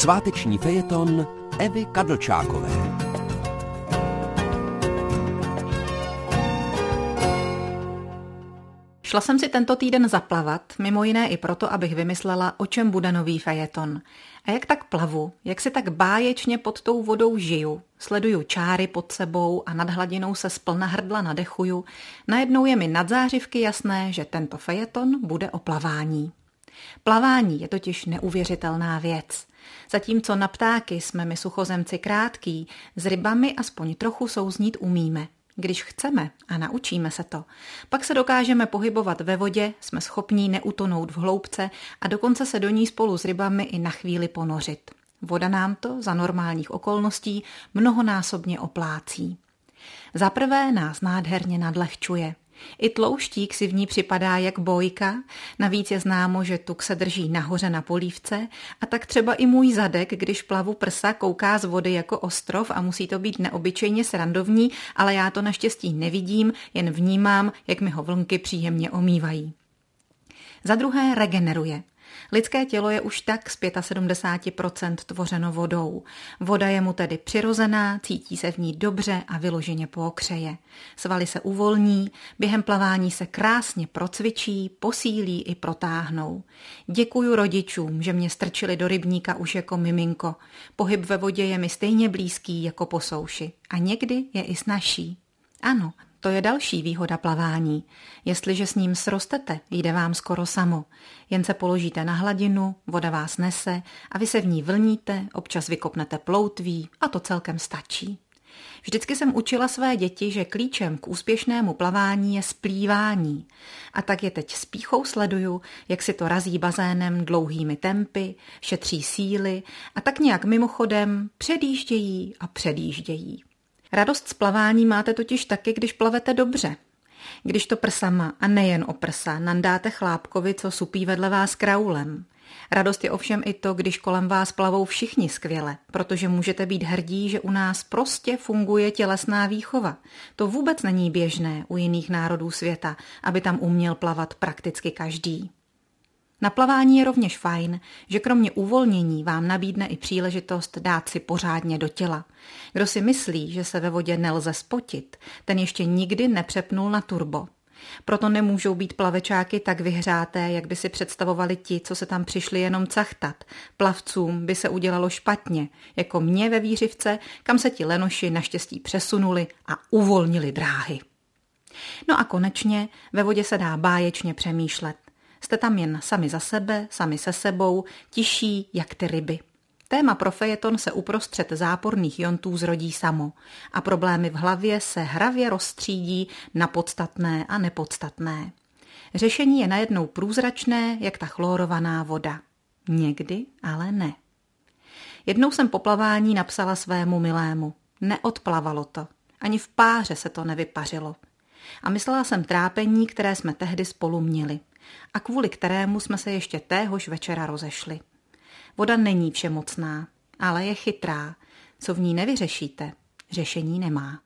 Sváteční fejeton Evy Kadlčákové. Šla jsem si tento týden zaplavat, mimo jiné i proto, abych vymyslela, o čem bude nový fejeton. A jak tak plavu, jak si tak báječně pod tou vodou žiju, sleduju čáry pod sebou a nad hladinou se splna hrdla nadechuju, najednou je mi nad zářivky jasné, že tento fejeton bude o plavání. Plavání je totiž neuvěřitelná věc. Zatímco na ptáky jsme my suchozemci krátký, s rybami aspoň trochu souznít umíme. Když chceme a naučíme se to, pak se dokážeme pohybovat ve vodě, jsme schopní neutonout v hloubce a dokonce se do ní spolu s rybami i na chvíli ponořit. Voda nám to za normálních okolností mnohonásobně oplácí. Za prvé nás nádherně nadlehčuje. I tlouštík si v ní připadá jak bojka, navíc je známo, že tuk se drží nahoře na polívce a tak třeba i můj zadek, když plavu prsa, kouká z vody jako ostrov a musí to být neobyčejně srandovní, ale já to naštěstí nevidím, jen vnímám, jak mi ho vlnky příjemně omývají. Za druhé regeneruje. Lidské tělo je už tak z 75% tvořeno vodou. Voda je mu tedy přirozená, cítí se v ní dobře a vyloženě pookřeje. Svaly se uvolní, během plavání se krásně procvičí, posílí i protáhnou. Děkuju rodičům, že mě strčili do rybníka už jako miminko. Pohyb ve vodě je mi stejně blízký jako po souši. A někdy je i snažší. Ano, to je další výhoda plavání. Jestliže s ním srostete, jde vám skoro samo. Jen se položíte na hladinu, voda vás nese a vy se v ní vlníte, občas vykopnete ploutví a to celkem stačí. Vždycky jsem učila své děti, že klíčem k úspěšnému plavání je splývání. A tak je teď s píchou sleduju, jak si to razí bazénem dlouhými tempy, šetří síly a tak nějak mimochodem předjíždějí a předjíždějí. Radost z plavání máte totiž taky, když plavete dobře. Když to prsama a nejen o prsa nandáte chlápkovi, co supí vedle vás kraulem. Radost je ovšem i to, když kolem vás plavou všichni skvěle, protože můžete být hrdí, že u nás prostě funguje tělesná výchova. To vůbec není běžné u jiných národů světa, aby tam uměl plavat prakticky každý. Na plavání je rovněž fajn, že kromě uvolnění vám nabídne i příležitost dát si pořádně do těla. Kdo si myslí, že se ve vodě nelze spotit, ten ještě nikdy nepřepnul na turbo. Proto nemůžou být plavečáky tak vyhřáté, jak by si představovali ti, co se tam přišli jenom cachtat. Plavcům by se udělalo špatně, jako mě ve výřivce, kam se ti lenoši naštěstí přesunuli a uvolnili dráhy. No a konečně ve vodě se dá báječně přemýšlet. Jste tam jen sami za sebe, sami se sebou, tiší jak ty ryby. Téma pro fejeton se uprostřed záporných jontů zrodí samo a problémy v hlavě se hravě rozstřídí na podstatné a nepodstatné. Řešení je najednou průzračné, jak ta chlorovaná voda. Někdy ale ne. Jednou jsem po plavání napsala svému milému. Neodplavalo to. Ani v páře se to nevypařilo. A myslela jsem trápení, které jsme tehdy spolu měli a kvůli kterému jsme se ještě téhož večera rozešli. Voda není všemocná, ale je chytrá. Co v ní nevyřešíte, řešení nemá.